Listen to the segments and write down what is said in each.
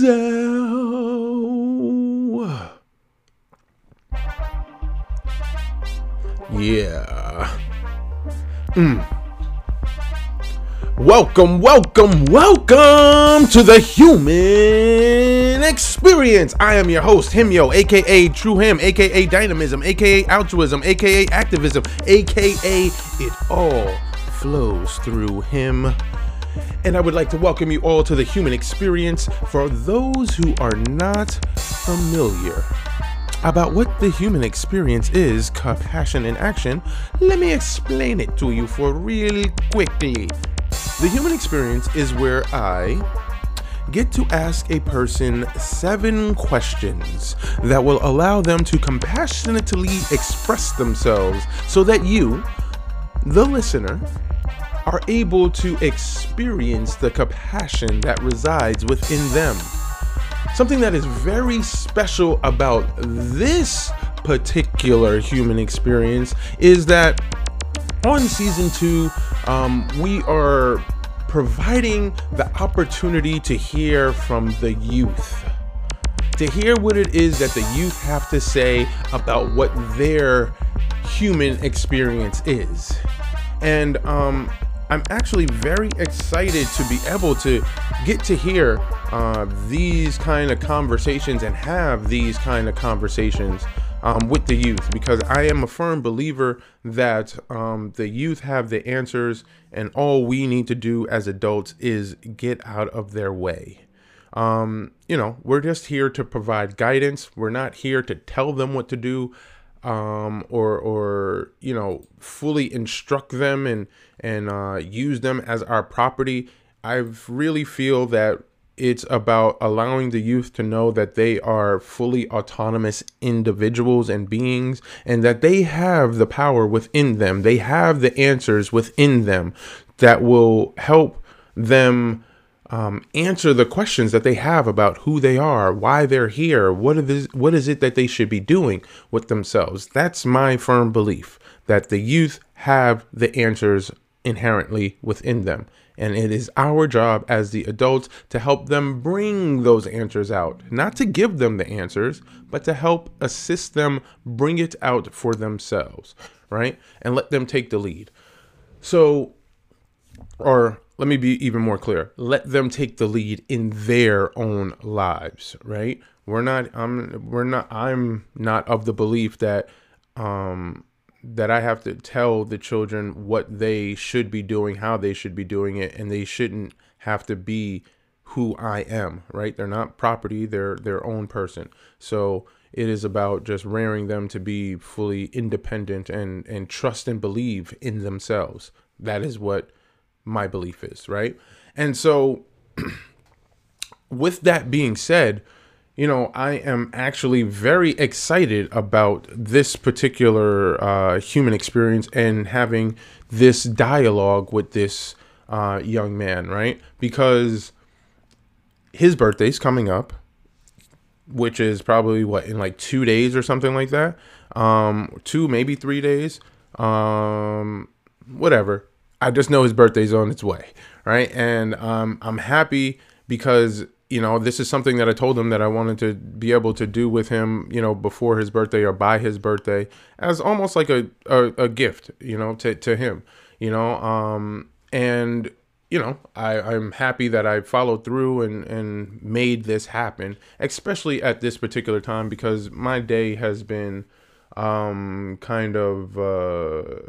Denzel. Yeah. Mm. Welcome, welcome, welcome to the human experience. I am your host, Himyo, aka True Him, aka Dynamism, aka Altruism, aka Activism, aka It All Flows Through Him. And I would like to welcome you all to the human experience. For those who are not familiar about what the human experience is, compassion in action, let me explain it to you for real quickly. The human experience is where I get to ask a person seven questions that will allow them to compassionately express themselves so that you, the listener, are able to experience the compassion that resides within them. Something that is very special about this particular human experience is that on season two, um, we are providing the opportunity to hear from the youth. To hear what it is that the youth have to say about what their human experience is. And um, I'm actually very excited to be able to get to hear uh, these kind of conversations and have these kind of conversations um, with the youth because I am a firm believer that um, the youth have the answers, and all we need to do as adults is get out of their way. Um, you know, we're just here to provide guidance. We're not here to tell them what to do um, or or you know fully instruct them and and uh, use them as our property. I really feel that it's about allowing the youth to know that they are fully autonomous individuals and beings and that they have the power within them. They have the answers within them that will help them um, answer the questions that they have about who they are, why they're here, what is what is it that they should be doing with themselves. That's my firm belief that the youth have the answers inherently within them. And it is our job as the adults to help them bring those answers out. Not to give them the answers, but to help assist them bring it out for themselves, right? And let them take the lead. So, or let me be even more clear let them take the lead in their own lives right we're not i'm we're not i'm not of the belief that um that I have to tell the children what they should be doing, how they should be doing it, and they shouldn't have to be who I am, right? They're not property, they're their own person. So it is about just rearing them to be fully independent and and trust and believe in themselves. That is what my belief is, right? And so with that being said, you know, I am actually very excited about this particular uh, human experience and having this dialogue with this uh, young man, right? Because his birthday's coming up, which is probably what in like two days or something like that. Um, two, maybe three days. Um, whatever. I just know his birthday's on its way, right? And um, I'm happy because you know, this is something that I told him that I wanted to be able to do with him, you know, before his birthday or by his birthday as almost like a, a, a gift, you know, to, to him, you know, um, and, you know, I, I'm happy that I followed through and, and made this happen, especially at this particular time because my day has been, um, kind of, uh,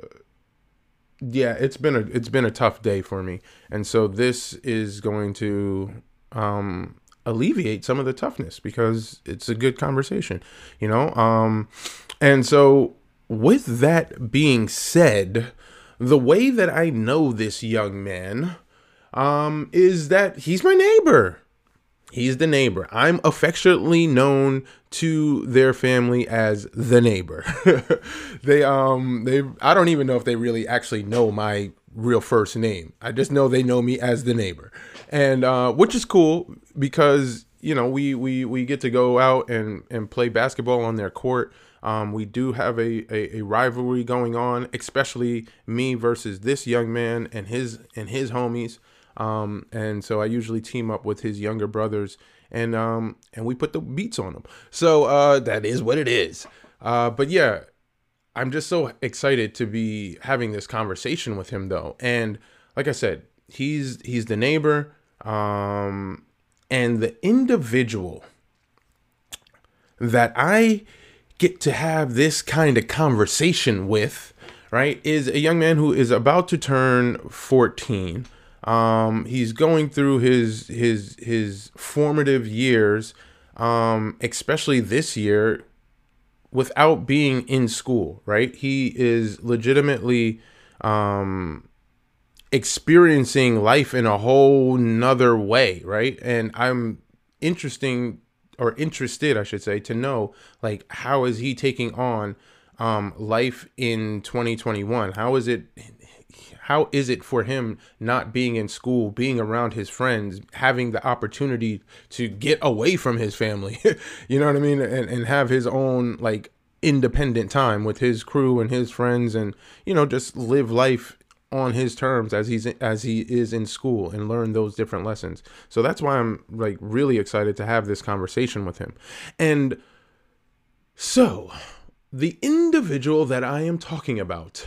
yeah, it's been a, it's been a tough day for me. And so this is going to, um, alleviate some of the toughness because it's a good conversation, you know? Um, and so, with that being said, the way that I know this young man um, is that he's my neighbor. He's the neighbor. I'm affectionately known to their family as the neighbor. they um they I don't even know if they really actually know my real first name. I just know they know me as the neighbor, and uh, which is cool because you know we we we get to go out and and play basketball on their court. Um, we do have a, a, a rivalry going on, especially me versus this young man and his and his homies. Um, and so I usually team up with his younger brothers and um and we put the beats on them. So uh, that is what it is. Uh, but yeah, I'm just so excited to be having this conversation with him though. And like I said, he's he's the neighbor um and the individual that I get to have this kind of conversation with, right, is a young man who is about to turn 14. Um, he's going through his his his formative years, um, especially this year, without being in school. Right, he is legitimately um, experiencing life in a whole nother way. Right, and I'm interesting or interested, I should say, to know like how is he taking on um, life in 2021? How is it? How is it for him not being in school, being around his friends, having the opportunity to get away from his family? you know what I mean? And, and have his own like independent time with his crew and his friends and you know just live life on his terms as he's as he is in school and learn those different lessons. So that's why I'm like really excited to have this conversation with him. And so, the individual that I am talking about,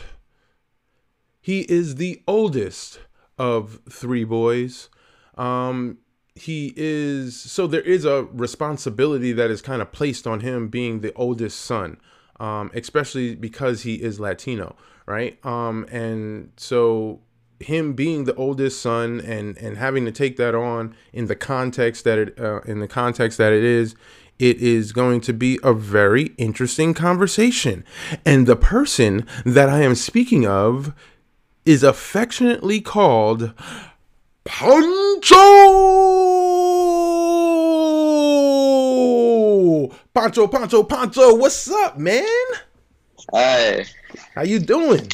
he is the oldest of three boys. Um he is so there is a responsibility that is kind of placed on him being the oldest son um, especially because he is Latino, right? Um, and so him being the oldest son and and having to take that on in the context that it uh, in the context that it is it is going to be a very interesting conversation and the person that i am speaking of is affectionately called Pancho Pancho, Pancho, Pancho, what's up, man? Hi. How you doing?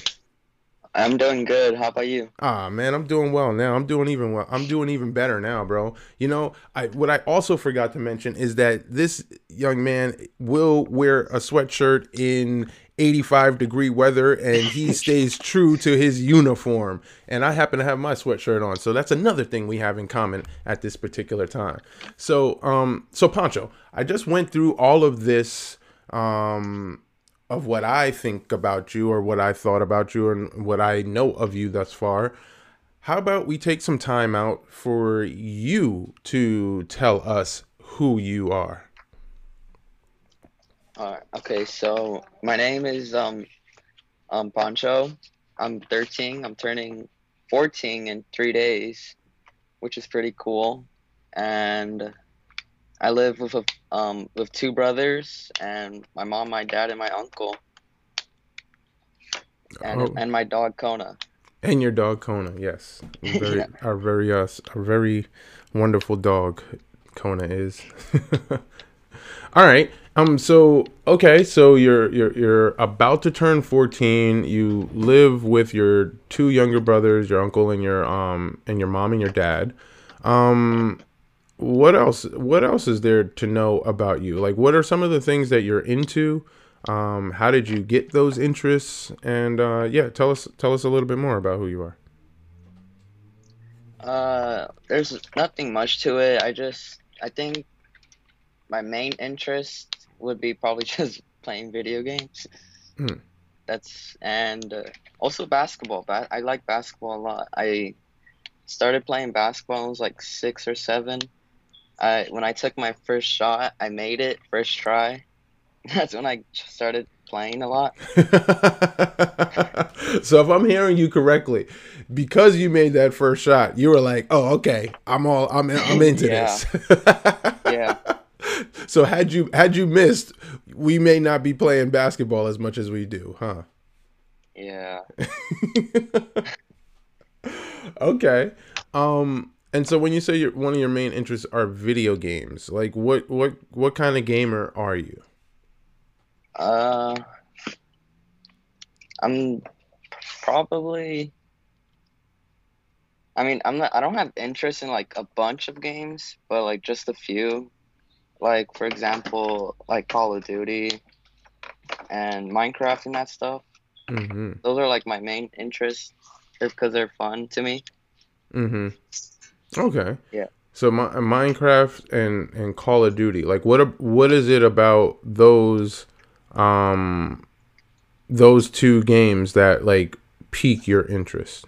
I'm doing good. How about you? Ah, man, I'm doing well now. I'm doing even well. I'm doing even better now, bro. You know, I what I also forgot to mention is that this young man will wear a sweatshirt in 85 degree weather and he stays true to his uniform. And I happen to have my sweatshirt on. So that's another thing we have in common at this particular time. So, um, so Pancho, I just went through all of this, um, of what I think about you or what I thought about you and what I know of you thus far. How about we take some time out for you to tell us who you are? Uh, okay, so my name is um, um Pancho. I'm 13. I'm turning 14 in three days, which is pretty cool. And I live with a, um with two brothers and my mom, my dad, and my uncle, and Oh. and my dog Kona. And your dog Kona, yes, very, Yeah. our very uh, our very wonderful dog, Kona is. All right. Um. So okay. So you're you're you're about to turn fourteen. You live with your two younger brothers, your uncle and your um and your mom and your dad. Um. What else? What else is there to know about you? Like, what are some of the things that you're into? Um. How did you get those interests? And uh, yeah, tell us tell us a little bit more about who you are. Uh, there's nothing much to it. I just I think my main interest would be probably just playing video games. Hmm. That's and uh, also basketball. Ba- I like basketball a lot. I started playing basketball when I was like six or seven. I when I took my first shot, I made it first try. That's when I started playing a lot. so if I'm hearing you correctly, because you made that first shot, you were like, "Oh, okay, I'm all I'm I'm into Yeah. this." Yeah. So had you had you missed, we may not be playing basketball as much as we do, huh? Yeah. okay. Um and so when you say your one of your main interests are video games, like what what what kind of gamer are you? Uh, I'm probably. I mean, I'm not. I don't have interest in like a bunch of games, but like just a few. Like for example, like Call of Duty and Minecraft and that stuff. Mhm. Those are like my main interests, just because they're fun to me. Mm-hmm. Okay. Yeah. So my, Minecraft and and Call of Duty, like what what is it about those um those two games that like pique your interest?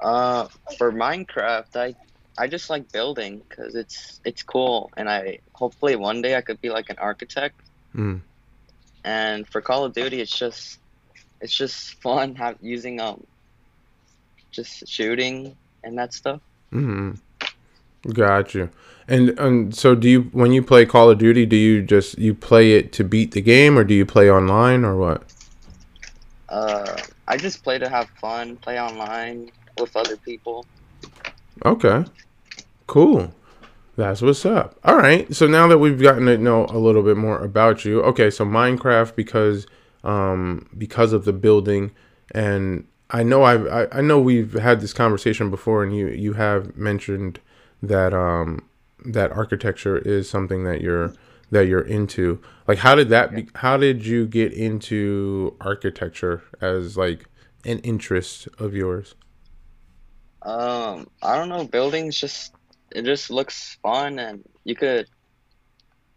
Uh, for Minecraft, I I just like building because it's it's cool, and I hopefully one day I could be like an architect. Mm. And for Call of Duty, it's just it's just fun have, using um just shooting and that stuff. Mm-hmm. Got you. And and so do you when you play Call of Duty, do you just you play it to beat the game, or do you play online, or what? Uh, I just play to have fun, play online with other people. Okay. Cool. That's what's up. All right. So now that we've gotten to know a little bit more about you, okay. So Minecraft because um because of the building, and I know I've, I I know we've had this conversation before, and you you have mentioned that um that architecture is something that you're that you're into. Like, how did that? Be, how did you get into architecture as like an interest of yours? Um, I don't know. Buildings just it just looks fun, and you could.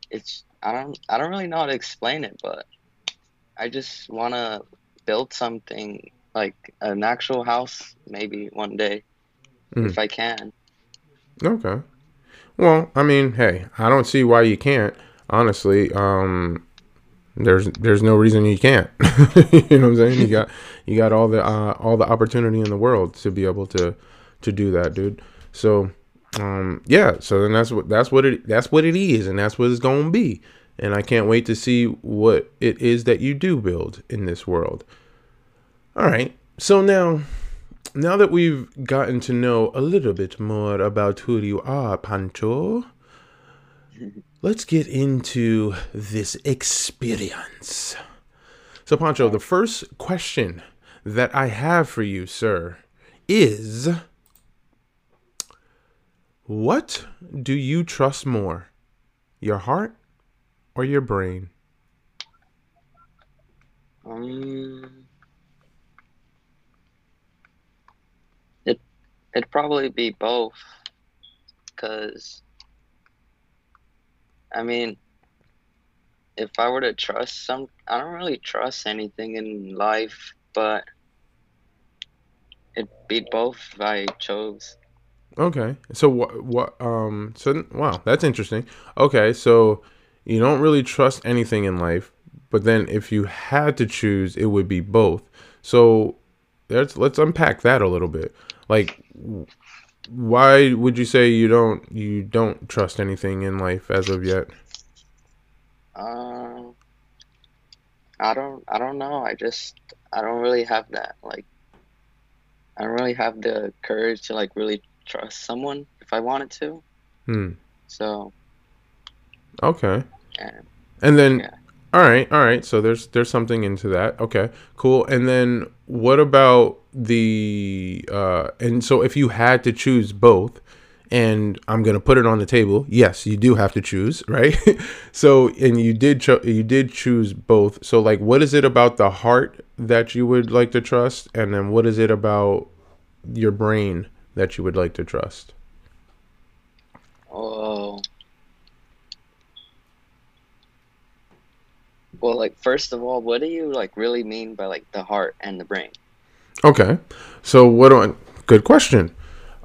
It's I don't I don't really know how to explain it, but I just want to build something like an actual house, maybe one day, mm. if I can. Okay. Well, I mean, hey, I don't see why you can't. Honestly, um, there's there's no reason you can't. you know what I'm saying? You got you got all the uh, all the opportunity in the world to be able to to do that, dude. So, um, yeah. So then that's what that's what it that's what it is, and that's what it's gonna be. And I can't wait to see what it is that you do build in this world. All right. So now now that we've gotten to know a little bit more about who you are, Pancho, let's get into this experience. So, Pancho, the first question that I have for you, sir, is what do you trust more, your heart or your brain? Um, It'd probably be both. Because, I mean, if I were to trust some, I don't really trust anything in life, but it'd be both if I chose. Okay. So what, what, um, so, wow, that's interesting. Okay. So you don't really trust anything in life, but then if you had to choose, it would be both. So let's, let's unpack that a little bit. Like, why would you say you don't you don't trust anything in life as of yet? Um, I don't I don't know. I just I don't really have that like I don't really have the courage to like really trust someone if I wanted to. Hmm. So. Okay. Yeah. And then yeah. All right, all right. So there's there's something into that. Okay, cool. And then what about the uh and so if you had to choose both and I'm going to put it on the table. Yes, you do have to choose, right? so and you did cho- you did choose both. So like what is it about the heart that you would like to trust and then what is it about your brain that you would like to trust? Oh. Well, like first of all, what do you like really mean by like the heart and the brain? Okay, so what? Do I, good question.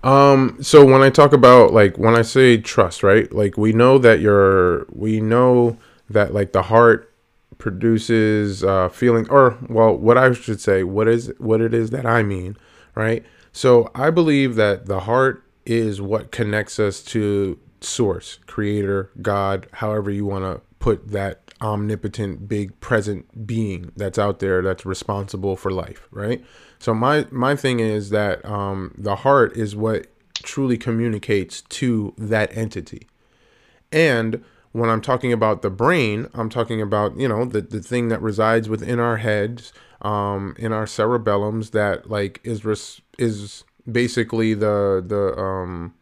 Um, so when I talk about like when I say trust, right? Like we know that you're, we know that like the heart produces uh, feeling, or well, what I should say, what is what it is that I mean, right? So I believe that the heart is what connects us to source, creator, God, however you want to put that omnipotent big present being that's out there that's responsible for life right? So my my thing is that um, the heart is what truly communicates to that entity. And when i'm talking about the brain i'm talking about you know the, the thing that resides within our heads um, in our cerebellums that like is res- is basically the the um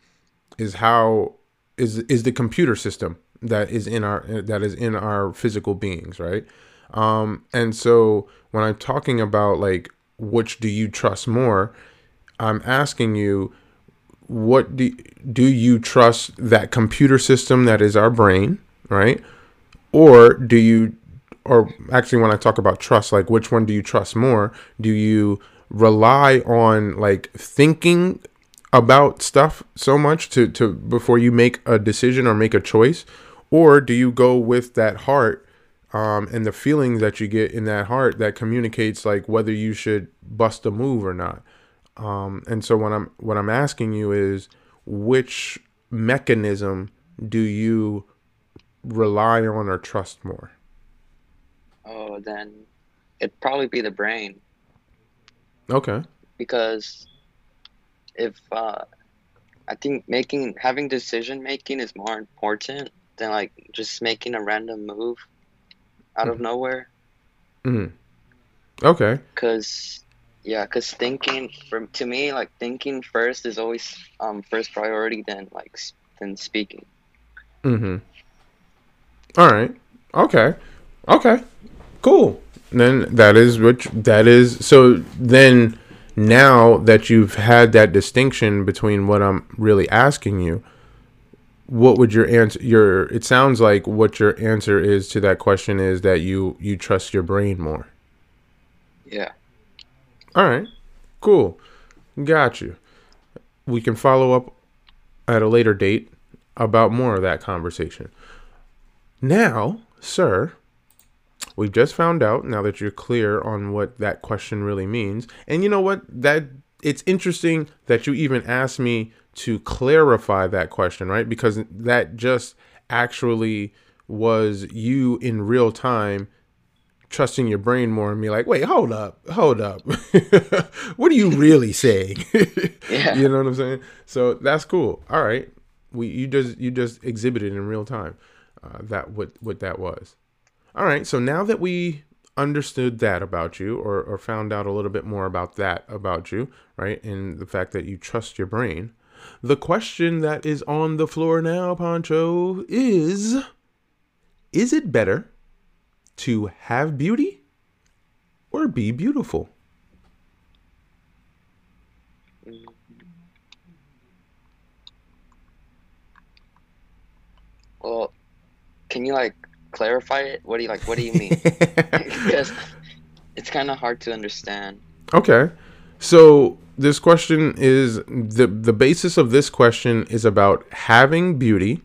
is how is is the computer system that is in our that is in our physical beings, right? Um, and so when I'm talking about like which do you trust more, I'm asking you what do do you trust that computer system that is our brain, right? Or do you or actually when I talk about trust, like which one do you trust more? Do you rely on like thinking about stuff so much to to before you make a decision or make a choice? Or do you go with that heart um, and the feelings that you get in that heart that communicates like whether you should bust a move or not? Um, and so what i'm what i'm asking you is which mechanism do you rely on or trust more Oh, then it'd probably be the brain okay because if uh, I think making having decision making is more important than like just making a random move out of nowhere. mm. okay Cause yeah, cause thinking from to me like thinking first is always um first priority than like than speaking. Mm-hmm. All right. Okay. Okay. Cool. Then that is what that is. So then, now that you've had that distinction between what I'm really asking you, what would your answer? Your it sounds like what your answer is to that question is that you you trust your brain more. Yeah. All right. Cool. Got you. We can follow up at a later date about more of that conversation. Now, sir, we've just found out now that you're clear on what that question really means. And you know what? That it's interesting that you even asked me to clarify that question, right? Because that just actually was you in real time trusting your brain more and be like, wait, hold up, hold up. what are you really saying? Yeah. You know what I'm saying? So that's cool. All right. We you just you just exhibited in real time uh, that what what that was. All right. So now that we understood that about you or, or found out a little bit more about that about you, right? And the fact that you trust your brain. The question that is on the floor now, Pancho, is is it better to have beauty or be beautiful? Well, can you like clarify it? What do you like? What do you mean? because it's kind of hard to understand. Okay. So this question is the the basis of this question is about having beauty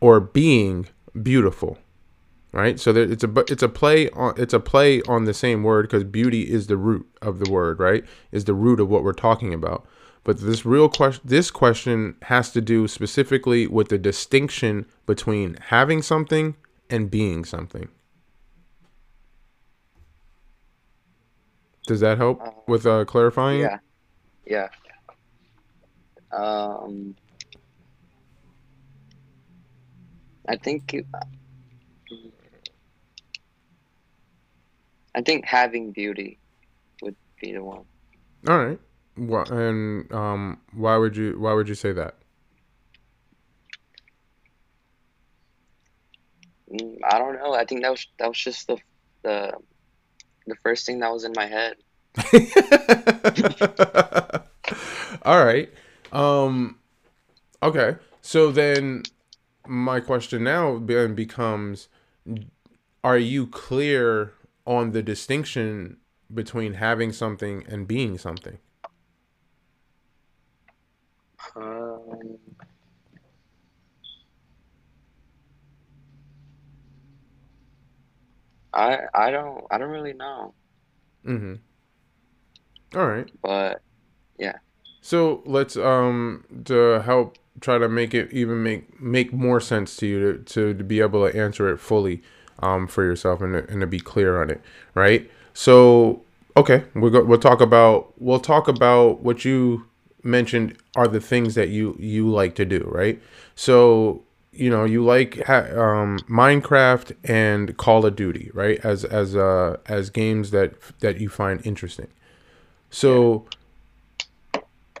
or being beautiful. Right? So there, it's a it's a play on it's a play on the same word because beauty is the root of the word, right? Is the root of what we're talking about. But this real question this question has to do specifically with the distinction between having something and being something. Does that help with uh, clarifying? Yeah. Yeah. Um, I think you- I think having beauty would be the one. All right. Wha and um, why would you why would you say that? Mm, I don't know. I think that was that was just the the the first thing that was in my head. All right. Um okay. So then my question now then becomes are you clear on the distinction between having something and being something? Um, I I don't I don't really know, Mhm. All right. but yeah. So let's um to help try to make it even make make more sense to you to, to, to be able to answer it fully um for yourself and to, and to be clear on it, right? So okay, we'll go, we'll talk about we'll talk about what you mentioned are the things that you you like to do, right? So you know you like um, Minecraft and Call of Duty, right? As as uh as games that that you find interesting. So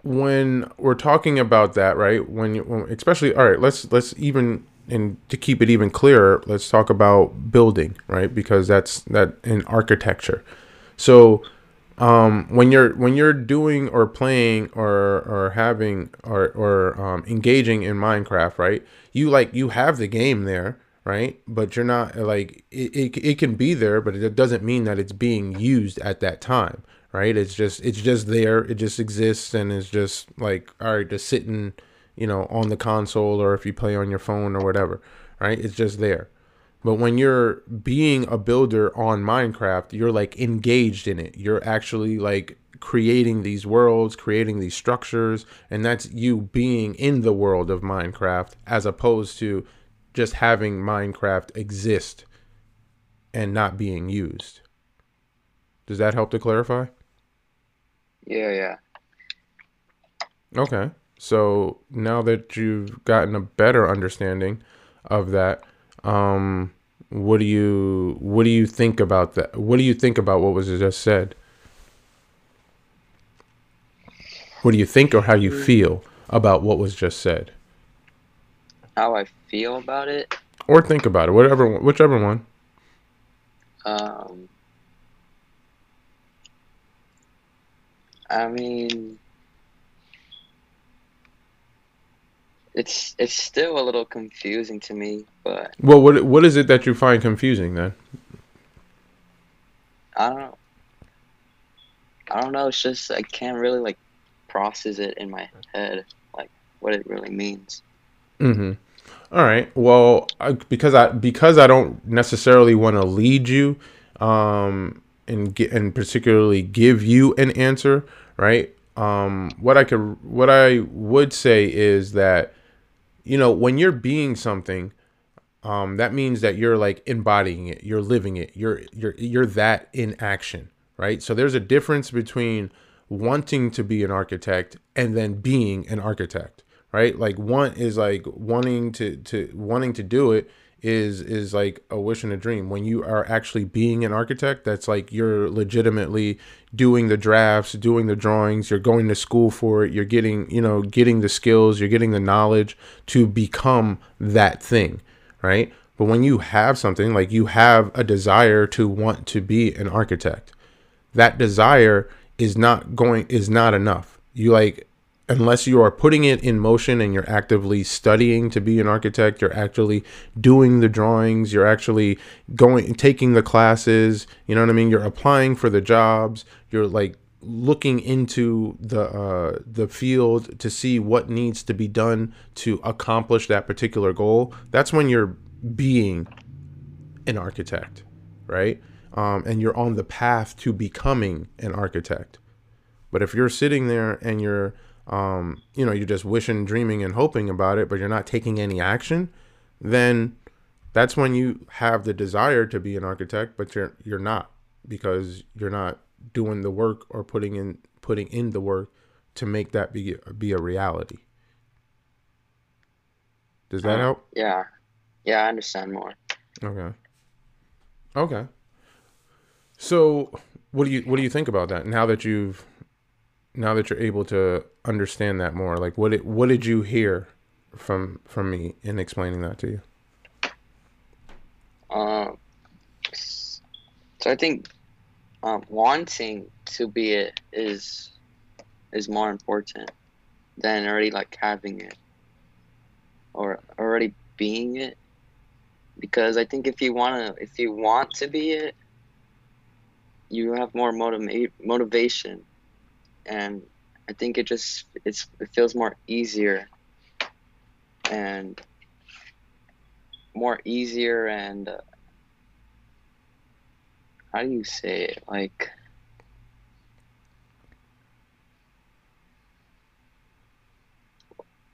when we're talking about that, right? When you, when, especially, all right, let's let's even and to keep it even clearer, let's talk about building, right? Because that's that in architecture. So, um, when you're when you're doing or playing or or having or or um, engaging in Minecraft, right? You like you have the game there, right? But you're not like it, it, it can be there, but it doesn't mean that it's being used at that time, right? It's just it's just there. It just exists and it's just like all right, just sitting, you know, on the console or if you play on your phone or whatever, right? It's just there. But when you're being a builder on Minecraft, you're like engaged in it. You're actually like creating these worlds, creating these structures, and that's you being in the world of Minecraft as opposed to just having Minecraft exist and not being used. Does that help to clarify? Yeah, yeah. Okay. So now that you've gotten a better understanding of that, um, what do you what do you think about that? What do you think about what was just said? What do you think or how you Hmm. feel about what was just said? How I feel about it? Or think about it, whatever whichever one. Um, I mean, it's it's still a little confusing to me, but Well, what what is it that you find confusing then? I don't I don't know. It's just I can't really like process it in my head, like what it really means. Mm-hmm. All right. Well, I, because I because I don't necessarily want to lead you, um, and get and particularly give you an answer, right? Um, what I could what I would say is that, you know, when you're being something, um, that means that you're like embodying it, you're living it, you're you're you're that in action, right? So there's a difference between wanting to be an architect and then being an architect, right? Like one is like wanting to to wanting to do it is is like a wish and a dream. When you are actually being an architect, that's like you're legitimately doing the drafts, doing the drawings, you're going to school for it, you're getting, you know, getting the skills, you're getting the knowledge to become that thing right? But when you have something like you have a desire to want to be an architect, that desire is not going is not enough. You like unless you are putting it in motion and you're actively studying to be an architect, you're actually doing the drawings, you're actually going taking the classes, you know what I mean? You're applying for the jobs, you're like looking into the uh, the field to see what needs to be done to accomplish that particular goal. That's when you're being an architect, right? Um, and you're on the path to becoming an architect. But if you're sitting there and you're, um, you know, you're just wishing, dreaming, and hoping about it, but you're not taking any action, then that's when you have the desire to be an architect, but you're you're not because you're not doing the work or putting in putting in the work to make that be be a reality. Does that Uh, help? Yeah, yeah, I understand more. Okay. Okay. So, what do you what do you think about that now that you've now that you're able to understand that more? Like, what did what did you hear from from me in explaining that to you? Um, so I think um, wanting to be it is is more important than already like having it or already being it. Because I think if you wanna, if you want to be it, you have more motiva- motivation, and I think it just it's it feels more easier and more easier and uh, how do you say it like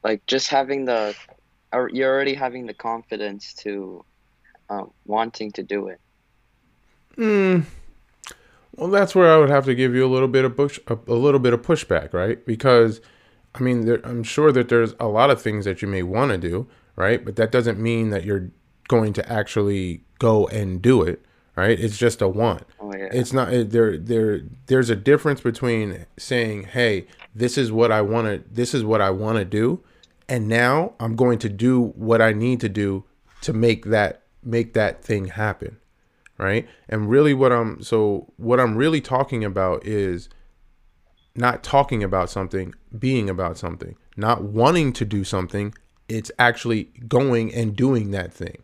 like just having the you're already having the confidence to um, wanting to do it Mm, well, that's where I would have to give you a little bit of push, a, a little bit of pushback, right? Because, I mean, there, I'm sure that there's a lot of things that you may want to do, right? But that doesn't mean that you're going to actually go and do it, right? It's just a want. oh yeah It's not there. There, there's a difference between saying, "Hey, this is what I want to. This is what I want to do," and now I'm going to do what I need to do to make that make that thing happen right? And really what I'm so what I'm really talking about is not talking about something, being about something, not wanting to do something, it's actually going and doing that thing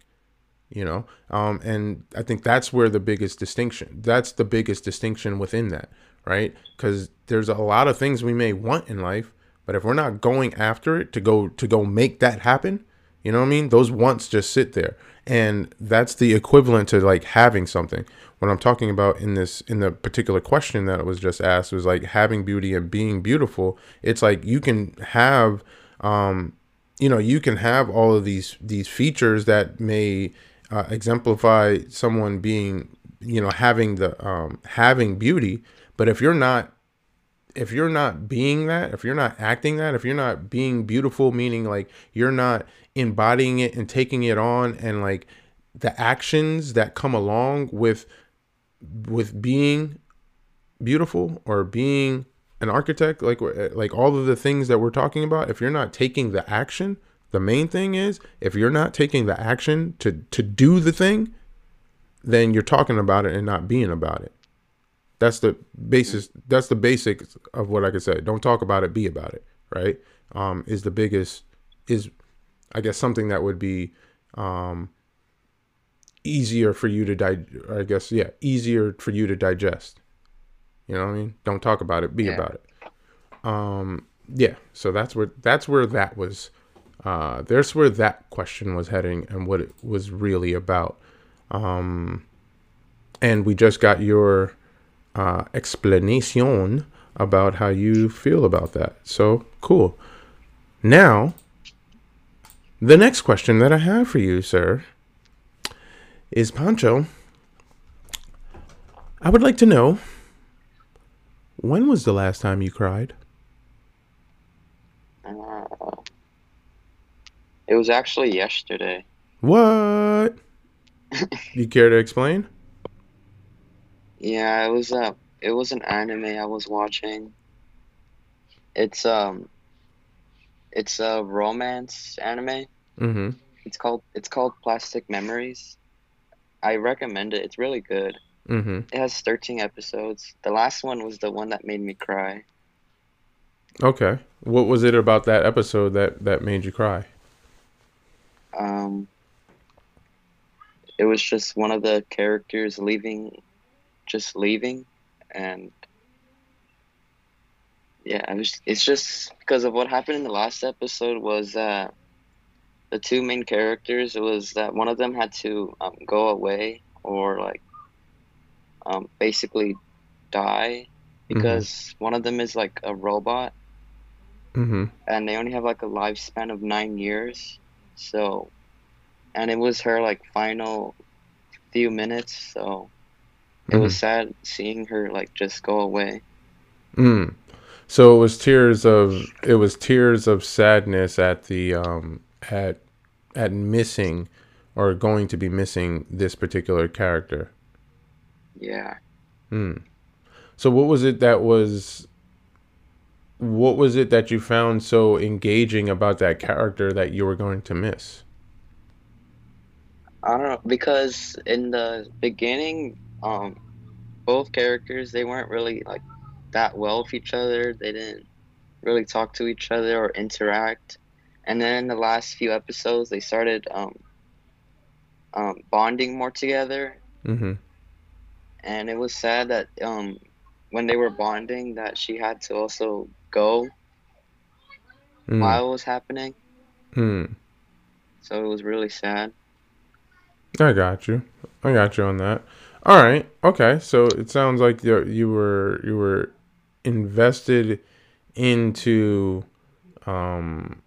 you know? Um, and i think that's where the biggest distinction that's the biggest distinction within that right? Because there's a lot of things we may want in life but if we're not going after it to go to go make that happen you know what i mean? Those wants just sit there. And that's the equivalent to like having something. What i'm talking about in this in the particular question that was just asked was like having beauty and being beautiful. It's like you can have um you know you can have all of these these features that may uh, exemplify someone being you know having the um, having beauty. But if you're not if you're not being that if you're not acting that if you're not being beautiful meaning like you're not embodying it and taking it on and like the actions that come along with with being beautiful or being an architect like like all of the things that we're talking about if you're not taking the action the main thing is if you're not taking the action to to do the thing, then you're talking about it and not being about it. That's the basis. That's the basics of what I could say. Don't talk about it, be about it. Right? Um, is the biggest is, I guess something that would be um, easier for you to di- I guess yeah, easier for you to digest. You know what I mean? Don't talk about it, be yeah. about it. Um, yeah. So that's where that's where that was uh, there's where that question was heading and what it was really about. Um, and we just got your uh, explanation about how you feel about that. So cool. Now, the next question that I have for you, sir, is Pancho. I would like to know when was the last time you cried? It was actually yesterday. What? you care to explain? Yeah, it was a uh, it was an anime I was watching. It's um it's a romance anime. Mm-hmm. It's called it's called Plastic Memories. I recommend it. It's really good. Mm-hmm. It has 13 episodes. The last one was the one that made me cry. Okay. What was it about that episode that that made you cry? Um, it was just one of the characters leaving, just leaving, and yeah, I was. It's just because of what happened in the last episode was that the two main characters. It was that one of them had to um, go away or like um, basically die mm-hmm. because mm-hmm. one of them is like a robot, mm-hmm. and they only have like a lifespan of nine years. So, and it was her like final few minutes. So it mm was mm-hmm. sad seeing her like just go away. Mm. So it was tears of it was tears of sadness at the um at at missing or going to be missing this particular character. Yeah. Hmm. So what was it that was what was it that you found so engaging about that character that you were going to miss? I don't know because in the beginning, um, both characters they weren't really like that well with each other. They didn't really talk to each other or interact. And then in the last few episodes, they started um, um, bonding more together. Mm-hmm. And it was sad that um, when they were bonding, that she had to also go mm. while it was happening. Mm. So it was really sad. I got you. I got you on that. All right. Okay. So it sounds like you you were you were invested into um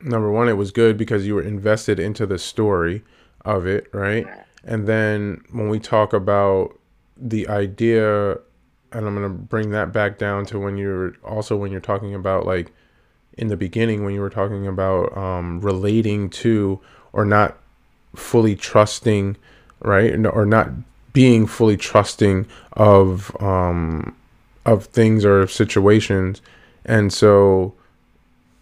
number one it was good because you were invested into the story of it, right? And then when we talk about the idea and I'm gonna bring that back down to when you're also when you're talking about like in the beginning when you were talking about um, relating to or not fully trusting, right, or not being fully trusting of um, of things or situations, and so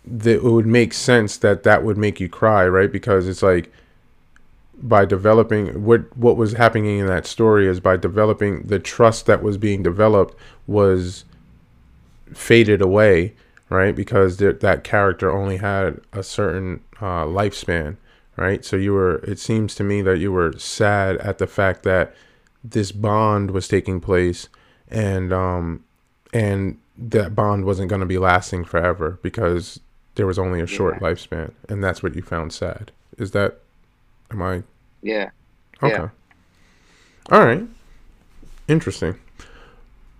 that it would make sense that that would make you cry, right? Because it's like by developing what what was happening in that story is by developing the trust that was being developed was faded away, right? Because th- that character only had a certain uh, lifespan, right? So you were. It seems to me that you were sad at the fact that this bond was taking place, and um, and that bond wasn't going to be lasting forever because there was only a short Yeah. lifespan, and that's what you found sad. Is that? Am I Yeah. Okay. Yeah. All right. Interesting.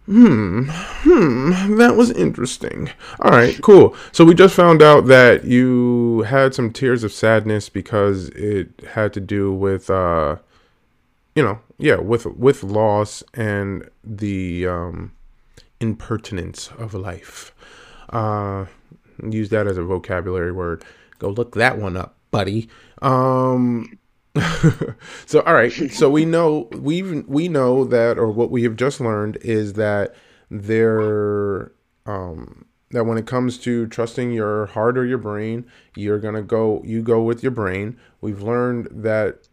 Hmm. Hmm. That was interesting. All right. Cool. So we just found out that you had some tears of sadness because it had to do with, uh, you know, yeah, with with loss and the um, impertinence of life. Uh, use that as a vocabulary word. Go look that one up, buddy. Um, so all right. So we know we we know that or what we have just learned is that there um that when it comes to trusting your heart or your brain you're gonna go you go with your brain. We've learned that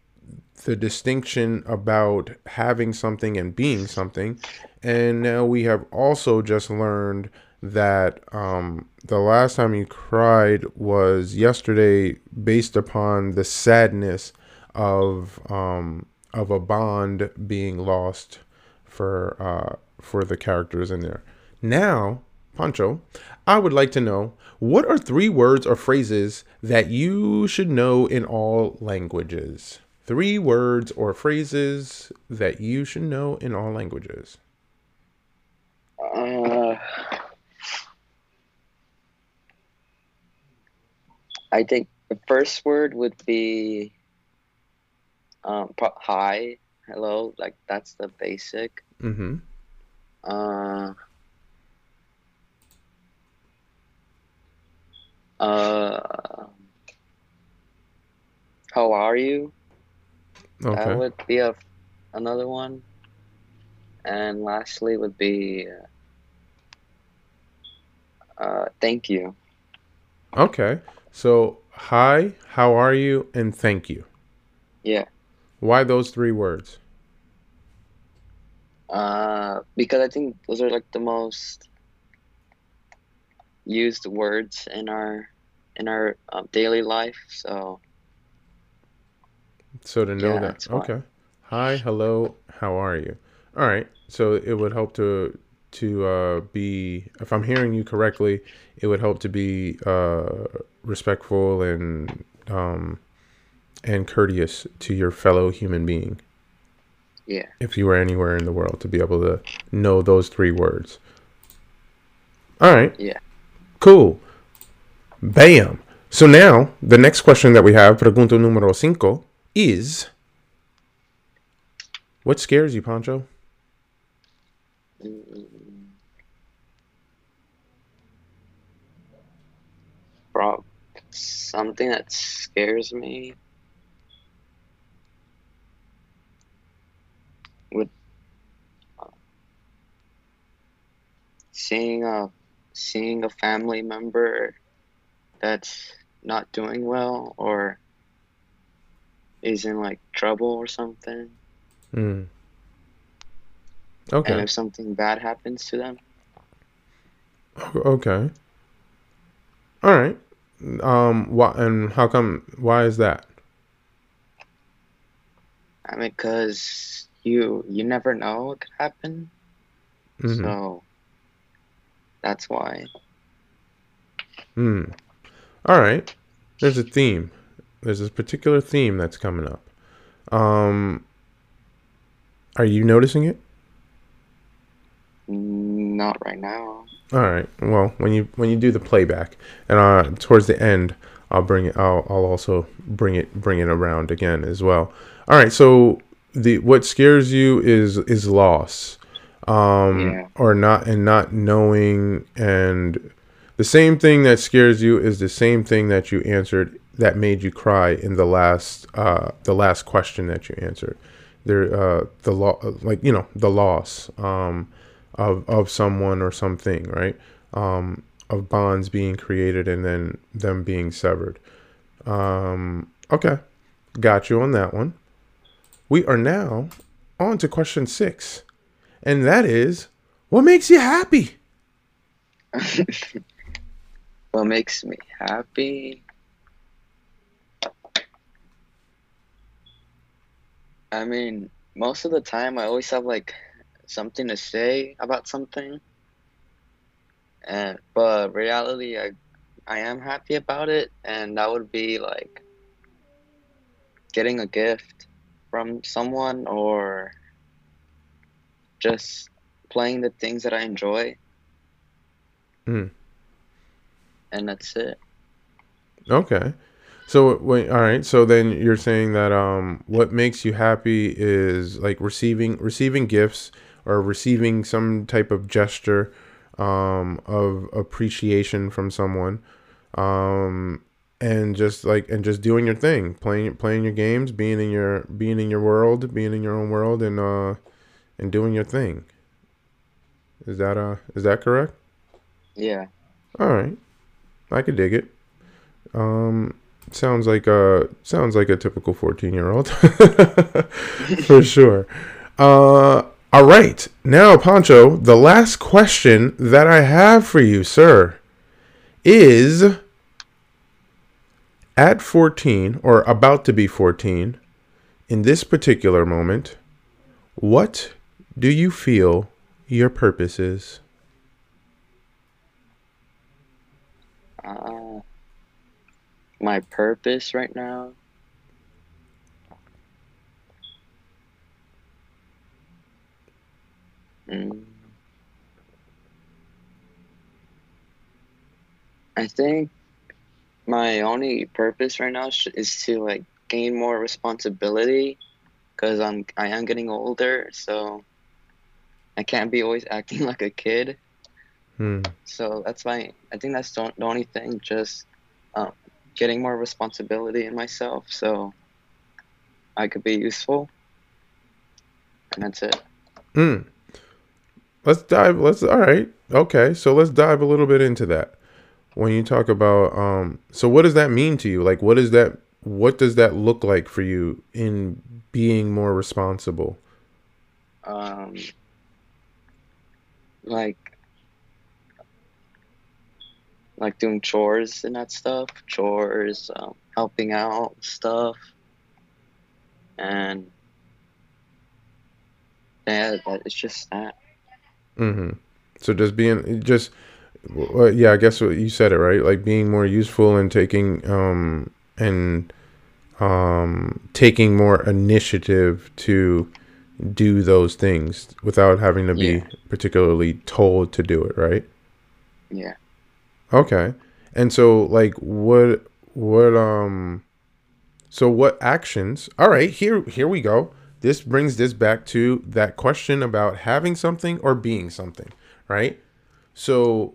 the distinction about having something and being something. And now we have also just learned that um, the last time you cried was yesterday based upon the sadness of um, of a bond being lost for uh, for the characters in there. Now, Pancho, I would like to know what are three words or phrases that you should know in all languages. Three words or phrases that you should know in all languages. Uh, I think the first word would be um, pro- hi, hello. Like that's the basic. Mm-hmm. Uh, uh, how are you? Okay. That would be a another one. And lastly would be uh, thank you. Okay. So, hi, how are you, and thank you. Yeah. Why those three words? Uh, because I think those are like the most used words in our in our um, daily life. So So to know Yeah, that. Okay. Hi, hello, how are you? All right. So it would help to to uh, be, if I'm hearing you correctly, it would help to be uh, respectful and um, and courteous to your fellow human being. yeah, If you were anywhere in the world, to be able to know those three words. All right. Yeah. Cool. Bam. So now the next question that we have, pregunta número cinco, is what scares you, Pancho? Bro, something that scares me seeing a seeing a family member that's not doing well or is in like trouble or something and Okay. if something bad happens to them Okay. All right. Um. Why and how come? Why is that? I mean, cause you you never know what could happen, Mhm. so that's why. Hmm. All right. There's a theme. There's this particular theme that's coming up. Um. Are you noticing it? Not right now. All right. Well, when you when you do the playback, and uh, towards the end, I'll bring it. I'll I'll also bring it bring it around again as well. All right. So the what scares you is is loss, um, Yeah. or not and not knowing, and the same thing that scares you is the same thing that you answered that made you cry in the last uh the last question that you answered. There uh the law like you know the loss um of of someone or something, right? Um, of bonds being created and then them being severed. Um, okay, got you on that one. we are now on to question six, and that is, what makes you happy? what makes me happy? I mean, most of the time, I always have like something to say about something, and but reality, I I am happy about it, and that would be like getting a gift from someone or just playing the things that I enjoy. Mm. And that's it. Okay. So wait, all right. So then you're saying that um, what makes you happy is like receiving receiving gifts or receiving some type of gesture um, of appreciation from someone, um, and just like and just doing your thing, playing playing your games, being in your being in your world, being in your own world, and uh, and doing your thing. Is that uh is that correct? Yeah. All right, I could dig it. Um, sounds like a sounds like a typical 14 year old for sure uh all right now pancho the last question that i have for you sir is at 14 or about to be 14 in this particular moment what do you feel your purpose is uh my purpose right now. Mm. I think my only purpose right now is to like gain more responsibility because I'm I am getting older, so I can't be always acting like a kid. Hmm. So that's my I think that's the, only thing. Just um, getting more responsibility in myself so I could be useful. And that's it. Hmm. Let's dive let's all right. Okay. So let's dive a little bit into that. When you talk about um so what does that mean to you? Like what is that what does that look like for you in being more responsible? Um like like doing chores and that stuff, chores, um, helping out stuff, and yeah, that, it's just that. Mm-hmm. So just being just well, yeah, I guess you said it right, like being more useful and taking um and um taking more initiative to do those things without having to be yeah. particularly told to do it, right? Yeah. Okay. And so like what what um so what actions? All right, here here we go. This brings this back to that question about having something or being something, right? So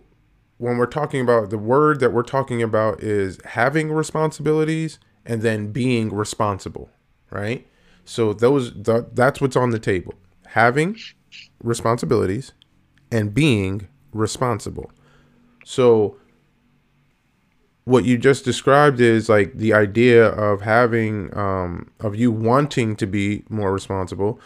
when we're talking about the word that we're talking about is having responsibilities and then being responsible, right? So those the, that's what's on the table. Having responsibilities and being responsible. So what you just described is like the idea of having um of you wanting to be more responsible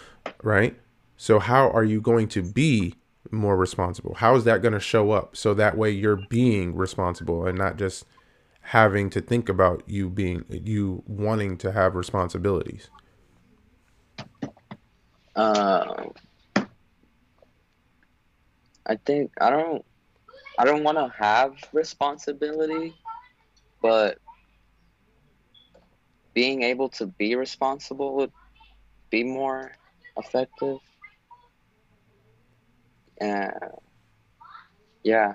right so how are you going to be more responsible how is that going to show up so that way you're being responsible and not just having to think about you being you wanting to have responsibilities uh, i think i don't i don't want to have responsibility but being able to be responsible would be more effective. Uh, yeah.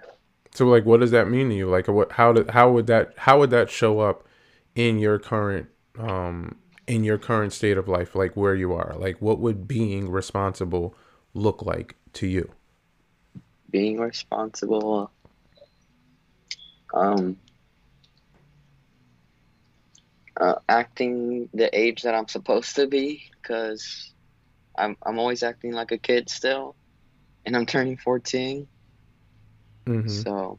So like, what does that mean to you? Like, what? How did? How would that? How would that show up in your current? Um, in your current state of life, like where you are, like what would being responsible look like to you? Being responsible, um, uh, acting the age that I'm supposed to be because I'm I'm always acting like a kid still, and I'm turning 14. Mm-hmm. So.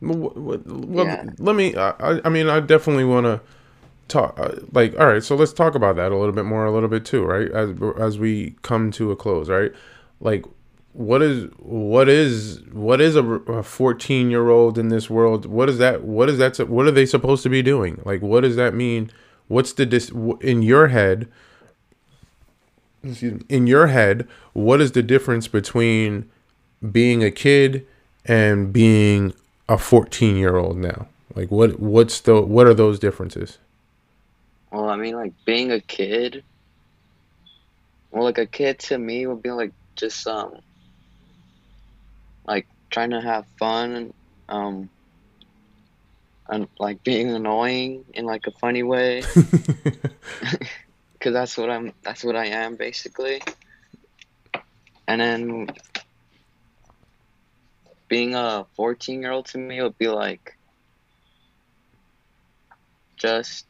Well, well yeah. let me. I, I mean, I definitely want to talk uh, like all right so let's talk about that a little bit more a little bit too right? As as we come to a close right? Like what is what is what is a 14 year old in this world? What is that what is that what are they supposed to be doing? Like what does that mean? What's the dis in your head excuse me, in your head what is the difference between being a kid and being a 14 year old now? Like what what's the what are those differences Well, I mean, like being a kid. Well, like a kid to me would be like just um, like trying to have fun and um, and like being annoying in like a funny way, because that's what I'm. That's what I am basically. And then being a 14 year old to me would be like just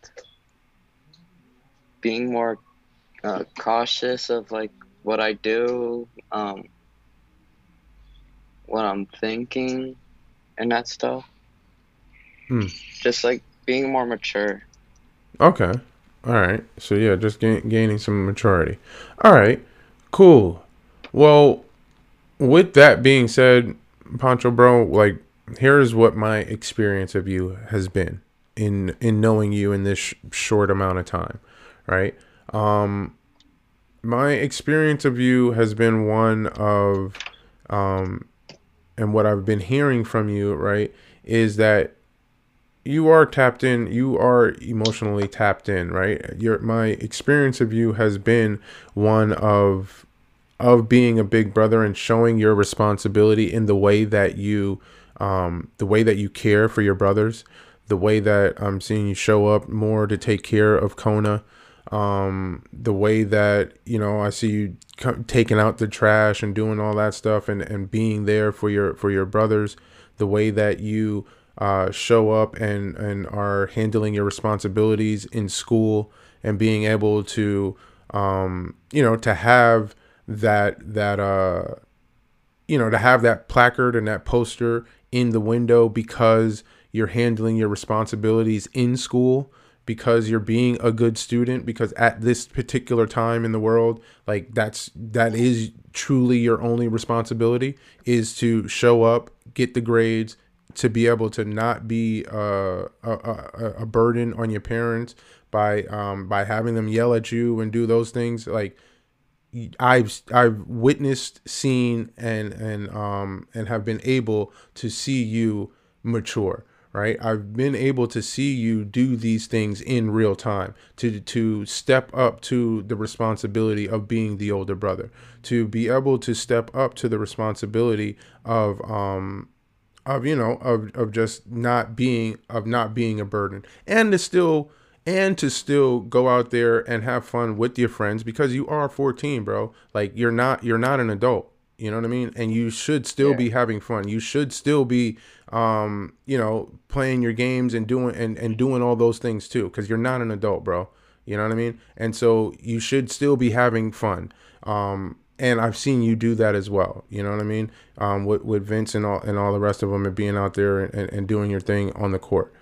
being more uh, cautious of like what I do, um, what I'm thinking, and that stuff. Hmm. Just like being more mature. Okay. All right. So yeah, just gain, gaining some maturity. All right. Cool. Well, with that being said, Pancho bro, like here's what my experience of you has been in in knowing you in this sh- short amount of time, right? Um my experience of you has been one of um and what I've been hearing from you, right, is that you are tapped in you are emotionally tapped in right your my experience of you has been one of of being a big brother and showing your responsibility in the way that you um the way that you care for your brothers the way that i'm seeing you show up more to take care of kona um the way that you know i see you taking out the trash and doing all that stuff and and being there for your for your brothers the way that you uh, show up and and are handling your responsibilities in school and being able to um, you know to have that that uh you know to have that placard and that poster in the window because you're handling your responsibilities in school because you're being a good student because at this particular time in the world like that's that is truly your only responsibility is to show up get the grades to be able to not be uh, a, a, a burden on your parents by um, by having them yell at you and do those things like I've I've witnessed, seen, and and um and have been able to see you mature. Right, I've been able to see you do these things in real time to to step up to the responsibility of being the older brother, to be able to step up to the responsibility of um of you know of of just not being of not being a burden. And to still and to still go out there and have fun with your friends because you are 14 bro. Like you're not you're not an adult you know what i mean and you should still Yeah. be having fun you should still be um you know playing your games and doing and, and doing all those things too because you're not an adult bro you know what i mean and so you should still be having fun um and I've seen you do that as well. You know what I mean? Um, with, with Vince and all and all the rest of them and being out there and, and doing your thing on the court.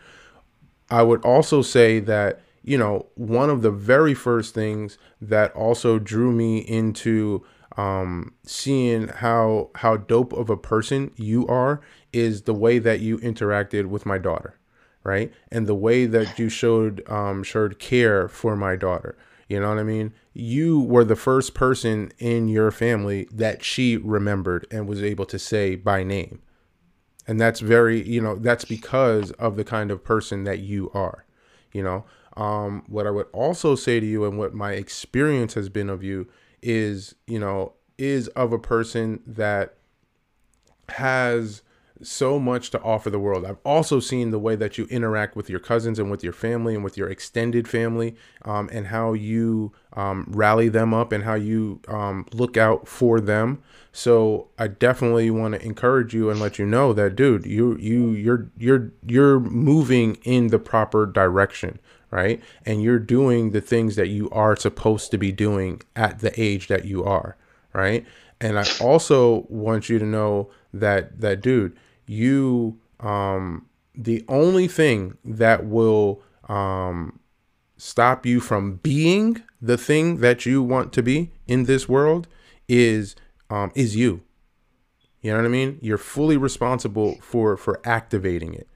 I would also say that you know one of the very first things that also drew me into um, seeing how how dope of a person you are is the way that you interacted with my daughter, right? And the way that you showed um, showed care for my daughter. You know what I mean? You were the first person in your family that she remembered and was able to say by name and that's very you know that's because of the kind of person that you are you know um what i would also say to you and what my experience has been of you is you know is of a person that has so much to offer the world. I've also seen the way that you interact with your cousins and with your family and with your extended family, um, and how you um, rally them up and how you um, look out for them. So I definitely want to encourage you and let you know that, dude, you you you're you're you're moving in the proper direction, right? And you're doing the things that you are supposed to be doing at the age that you are, right? And I also want you to know that that dude, you um the only thing that will um stop you from being the thing that you want to be in this world is um, is you. You know what I mean? You're fully responsible for for activating it.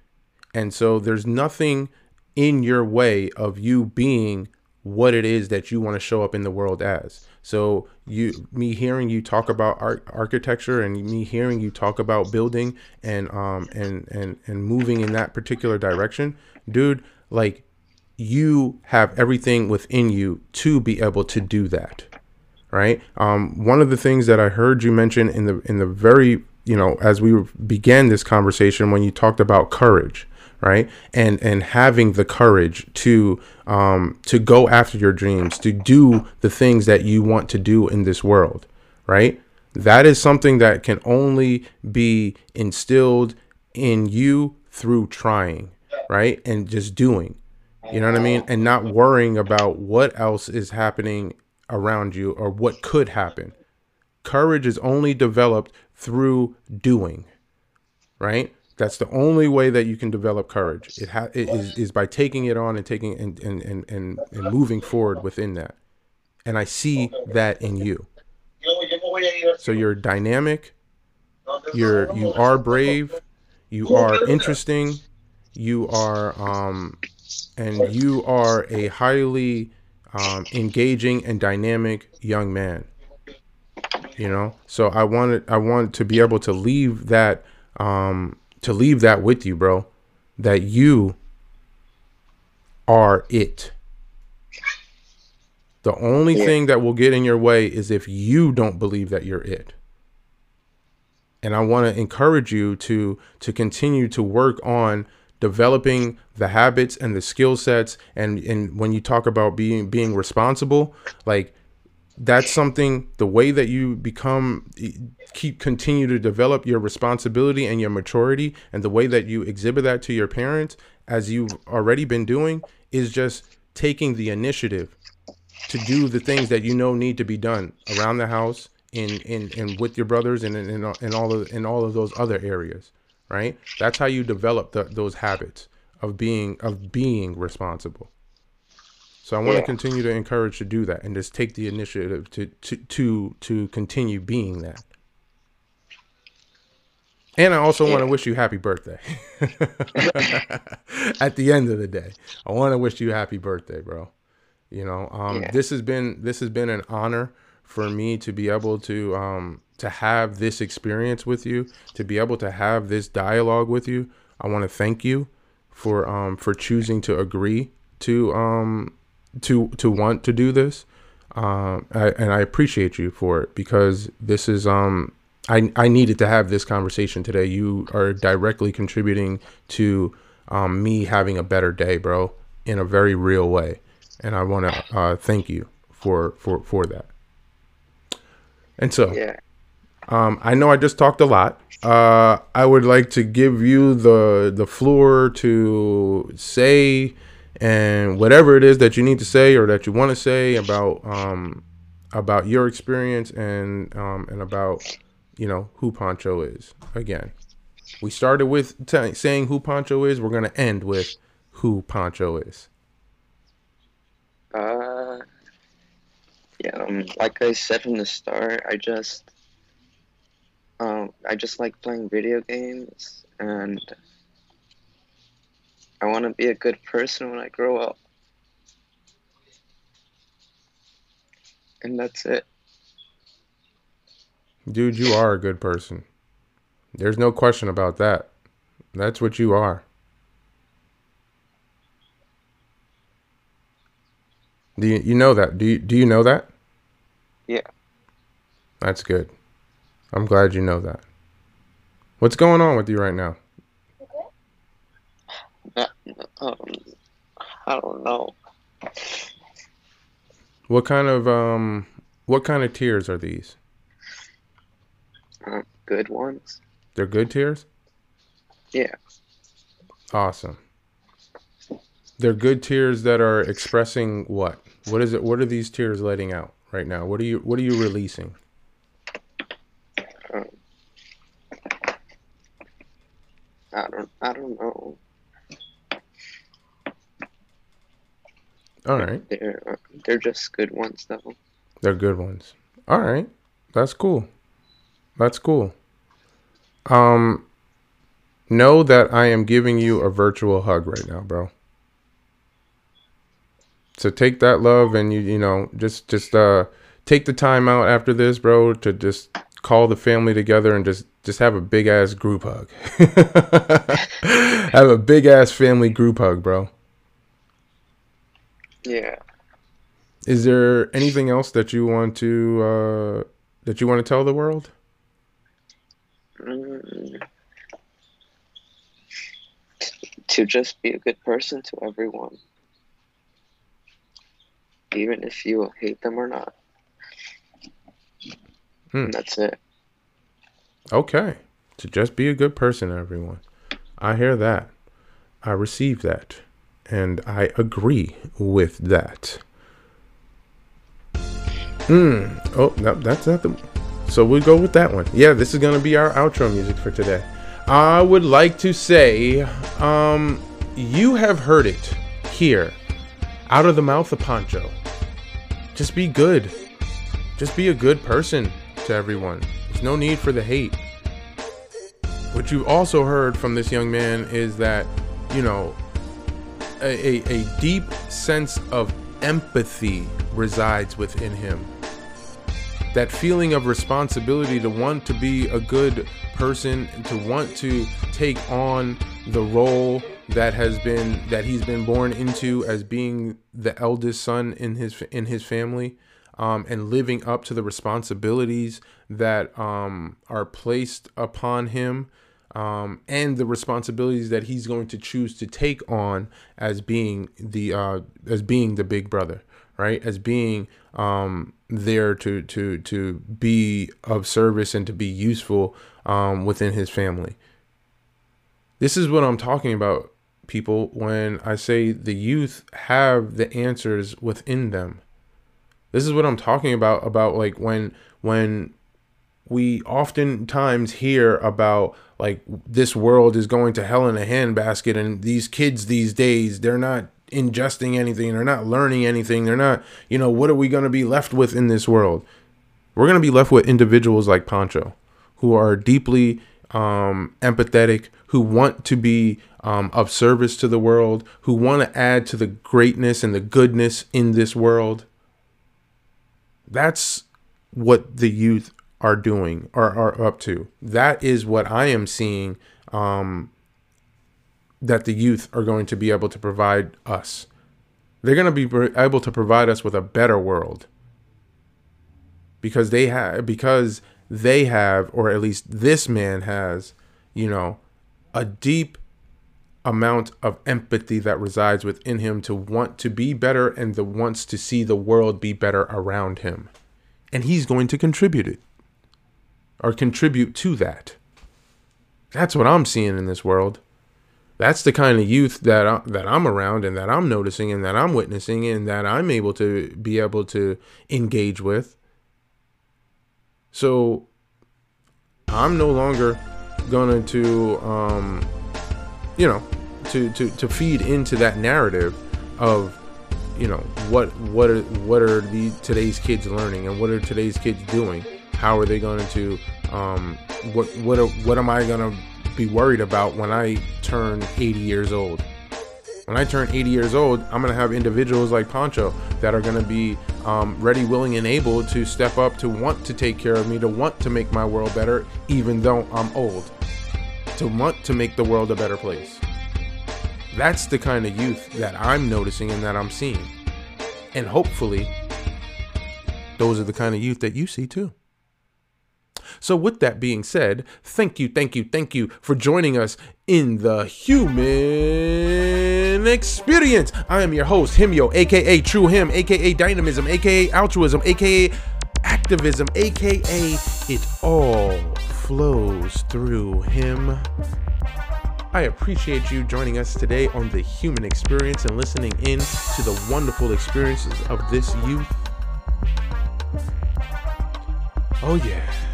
And so there's nothing in your way of you being what it is that you want to show up in the world as. So you me hearing you talk about art, architecture and me hearing you talk about building and um and and and moving in that particular direction, dude, like you have everything within you to be able to do that right um, one of the things that i heard you mention in the in the very you know as we began this conversation when you talked about courage right? And and having the courage to um to go after your dreams to do the things that you want to do in this world right? That is something that can only be instilled in you through trying right? And just doing you know what i mean? And not worrying about what else is happening around you or what could happen. Courage is only developed through doing right that's the only way that you can develop courage. It, ha- it is, is by taking it on and taking and, and, and, and, and moving forward within that. And I see that in you. So you're dynamic. You're you are brave. You are interesting. You are um, and you are a highly um, engaging and dynamic young man. You know, so I wanted I want to be able to leave that um, to leave that with you, bro. That you are it. The only yeah. thing that will get in your way is if you don't believe that you're it. And I want to encourage you to to continue to work on developing the habits and the skill sets and and when you talk about being being responsible, like that's something the way that you become keep continue to develop your responsibility and your maturity and the way that you exhibit that to your parents as you've already been doing is just taking the initiative to do the things that you know need to be done around the house in in and with your brothers and in all of in all of those other areas right? That's how you develop the, those habits of being of being responsible so I want yeah. to continue to encourage to do that and just take the initiative to to to to continue being that. And I also yeah. want to wish you happy birthday. At the end of the day, I want to wish you happy birthday, bro. You know, um, yeah. this has been this has been an honor for me to be able to um, to have this experience with you, to be able to have this dialogue with you. I want to thank you for um, for choosing to agree to um, to to want to do this, um, I, and I appreciate you for it because this is um I I needed to have this conversation today. You are directly contributing to um, me having a better day, bro, in a very real way, and I want to uh, thank you for for for that. And so, yeah. um, I know I just talked a lot. Uh, I would like to give you the the floor to say and whatever it is that you need to say or that you want to say about um, about your experience and um, and about you know who Pancho is. Again, we started with t- saying who Pancho is. We're gonna end with who Pancho is. Uh, yeah. Um, like I said from the start, I just um, I just like playing video games and I want to be a good person when I grow up. And that's it. Dude, you are a good person. There's no question about that. That's what you are. Do you, you know that? Do you, do you know that? Yeah. That's good. I'm glad you know that. What's going on with you right now? Um, I don't know. What kind of um, what kind of tears are these? Uh, good ones. They're good tears. Yeah. Awesome. They're good tears that are expressing what? What is it? What are these tears letting out right now? What are you What are you releasing? Um, I don't. I don't know. All right. They're uh, they're just good ones though. They're good ones. All right. That's cool. That's cool. Um know that I am giving you a virtual hug right now, bro. So take that love and you you know, just just uh take the time out after this, bro, to just call the family together and just just have a big ass group hug. have a big ass family group hug, bro. Yeah. Is there anything else that you want to uh that you want to tell the world? Mm. To just be a good person to everyone, even if you hate them or not. Hmm. That's it. Okay. To just be a good person, to everyone. I hear that. I receive that. And I agree with that. Hmm. Oh, no, that's not the. So we'll go with that one. Yeah, this is going to be our outro music for today. I would like to say, um, you have heard it here, out of the mouth of Pancho. Just be good. Just be a good person to everyone. There's no need for the hate. What you've also heard from this young man is that, you know, a, a, a deep sense of empathy resides within him. That feeling of responsibility to want to be a good person, to want to take on the role that has been that he's been born into as being the eldest son in his in his family, um, and living up to the responsibilities that um, are placed upon him um, and the responsibilities that he's going to choose to take on as being the uh, as being the big brother, right? As being um, there to to to be of service and to be useful um, within his family. This is what I'm talking about, people. When I say the youth have the answers within them, this is what I'm talking about. About like when when we oftentimes hear about like this world is going to hell in a handbasket and these kids these days they're not ingesting anything they're not learning anything they're not you know what are we going to be left with in this world? We're going to be left with individuals like pancho who are deeply um, empathetic who want to be um, of service to the world who want to add to the greatness and the goodness in this world. That's what the youth are doing or are up to. That is what I am seeing um, that the youth are going to be able to provide us. They're going to be able to provide us with a better world because they have because they have or at least this man has, you know, a deep amount of empathy that resides within him to want to be better and the wants to see the world be better around him. And he's going to contribute it or contribute to that. That's what I'm seeing in this world. That's the kind of youth that I, that I'm around and that I'm noticing and that I'm witnessing and that I'm able to be able to engage with. So I'm no longer going to um you know to to to feed into that narrative of you know what what are what are the today's kids learning and what are today's kids doing how are they going to um, what what what am I gonna be worried about when I turn 80 years old? When I turn 80 years old, I'm gonna have individuals like Pancho that are gonna be um, ready, willing, and able to step up to want to take care of me, to want to make my world better, even though I'm old, to want to make the world a better place. That's the kind of youth that I'm noticing and that I'm seeing. And hopefully, those are the kind of youth that you see too. So, with that being said, thank you, thank you, thank you for joining us in the human experience. I am your host, Himyo, aka True Him, aka Dynamism, aka Altruism, aka Activism, aka It All Flows Through Him. I appreciate you joining us today on the human experience and listening in to the wonderful experiences of this youth. Oh, yeah.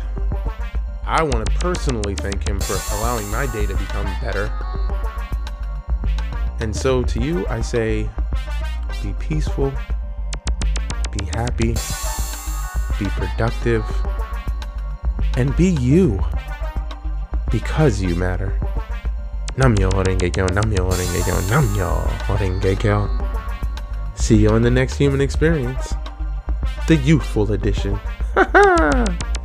I want to personally thank him for allowing my day to become better. And so to you, I say, be peaceful, be happy, be productive, and be you because you matter. Nam-myoho-renge-kyo, Namyo Horengekyo, Namyo Horengekyo. See you on the next human experience, the youthful edition.